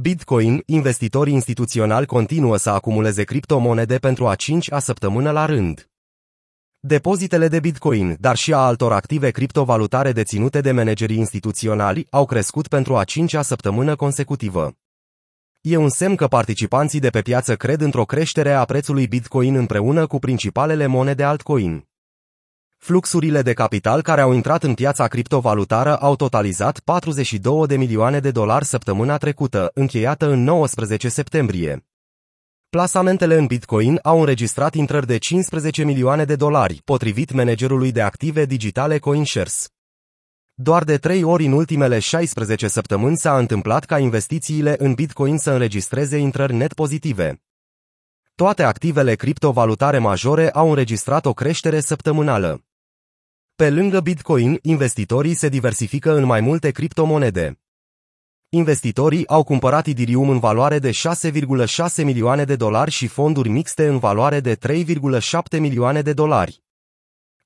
Bitcoin, investitorii instituționali continuă să acumuleze criptomonede pentru a cincea săptămână la rând. Depozitele de Bitcoin, dar și a altor active criptovalutare deținute de managerii instituționali, au crescut pentru a cincea săptămână consecutivă. E un semn că participanții de pe piață cred într-o creștere a prețului Bitcoin împreună cu principalele monede altcoin. Fluxurile de capital care au intrat în piața criptovalutară au totalizat 42 de milioane de dolari săptămâna trecută, încheiată în 19 septembrie. Plasamentele în Bitcoin au înregistrat intrări de 15 milioane de dolari, potrivit managerului de active digitale CoinShares. Doar de trei ori în ultimele 16 săptămâni s-a întâmplat ca investițiile în Bitcoin să înregistreze intrări net pozitive. Toate activele criptovalutare majore au înregistrat o creștere săptămânală. Pe lângă Bitcoin, investitorii se diversifică în mai multe criptomonede. Investitorii au cumpărat Ethereum în valoare de 6,6 milioane de dolari și fonduri mixte în valoare de 3,7 milioane de dolari.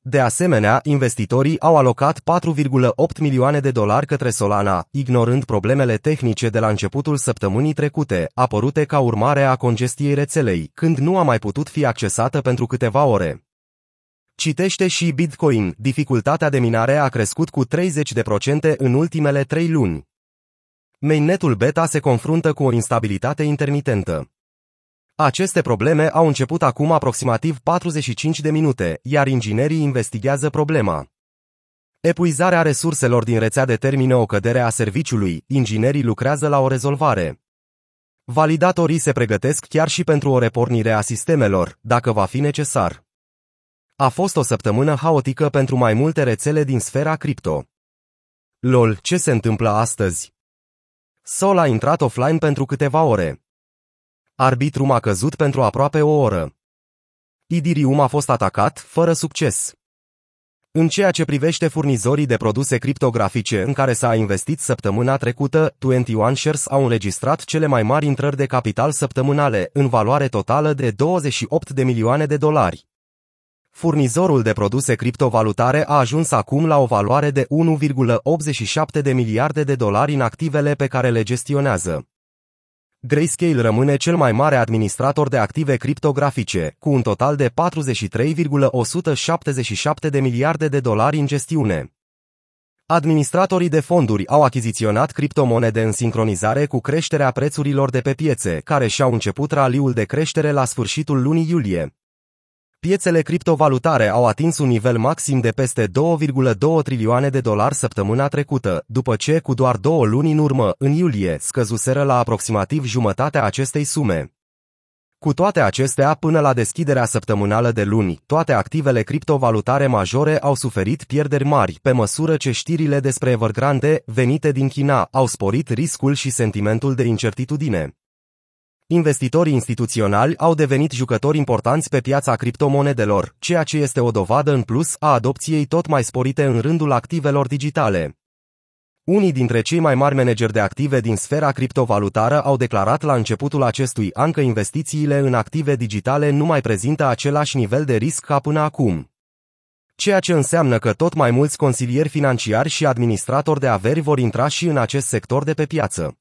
De asemenea, investitorii au alocat 4,8 milioane de dolari către Solana, ignorând problemele tehnice de la începutul săptămânii trecute, apărute ca urmare a congestiei rețelei, când nu a mai putut fi accesată pentru câteva ore. Citește și Bitcoin, dificultatea de minare a crescut cu 30% în ultimele trei luni. Mainnetul beta se confruntă cu o instabilitate intermitentă. Aceste probleme au început acum aproximativ 45 de minute, iar inginerii investigează problema. Epuizarea resurselor din rețea determină o cădere a serviciului, inginerii lucrează la o rezolvare. Validatorii se pregătesc chiar și pentru o repornire a sistemelor, dacă va fi necesar. A fost o săptămână haotică pentru mai multe rețele din sfera cripto. LOL, ce se întâmplă astăzi? Sol a intrat offline pentru câteva ore. Arbitrum a căzut pentru aproape o oră. Idirium a fost atacat, fără succes. În ceea ce privește furnizorii de produse criptografice în care s-a investit săptămâna trecută, 21 Shares au înregistrat cele mai mari intrări de capital săptămânale, în valoare totală de 28 de milioane de dolari. Furnizorul de produse criptovalutare a ajuns acum la o valoare de 1,87 de miliarde de dolari în activele pe care le gestionează. Grayscale rămâne cel mai mare administrator de active criptografice, cu un total de 43,177 de miliarde de dolari în gestiune. Administratorii de fonduri au achiziționat criptomonede în sincronizare cu creșterea prețurilor de pe piețe, care și-au început raliul de creștere la sfârșitul lunii iulie. Piețele criptovalutare au atins un nivel maxim de peste 2,2 trilioane de dolari săptămâna trecută, după ce, cu doar două luni în urmă, în iulie, scăzuseră la aproximativ jumătatea acestei sume. Cu toate acestea, până la deschiderea săptămânală de luni, toate activele criptovalutare majore au suferit pierderi mari, pe măsură ce știrile despre Evergrande, venite din China, au sporit riscul și sentimentul de incertitudine. Investitorii instituționali au devenit jucători importanți pe piața criptomonedelor, ceea ce este o dovadă în plus a adopției tot mai sporite în rândul activelor digitale. Unii dintre cei mai mari manageri de active din sfera criptovalutară au declarat la începutul acestui an că investițiile în active digitale nu mai prezintă același nivel de risc ca până acum. Ceea ce înseamnă că tot mai mulți consilieri financiari și administratori de averi vor intra și în acest sector de pe piață.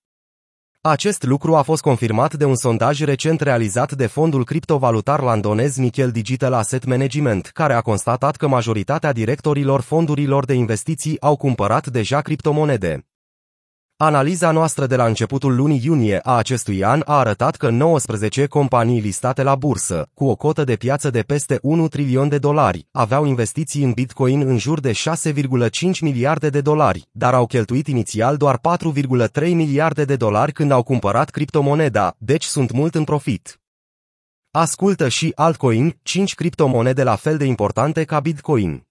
Acest lucru a fost confirmat de un sondaj recent realizat de fondul criptovalutar londonez Nickel Digital Asset Management, care a constatat că majoritatea directorilor fondurilor de investiții au cumpărat deja criptomonede. Analiza noastră de la începutul lunii iunie a acestui an a arătat că 19 companii listate la bursă, cu o cotă de piață de peste 1 trilion de dolari, aveau investiții în Bitcoin în jur de 6,5 miliarde de dolari, dar au cheltuit inițial doar 4,3 miliarde de dolari când au cumpărat criptomoneda, deci sunt mult în profit. Ascultă și altcoin, 5 criptomonede la fel de importante ca Bitcoin.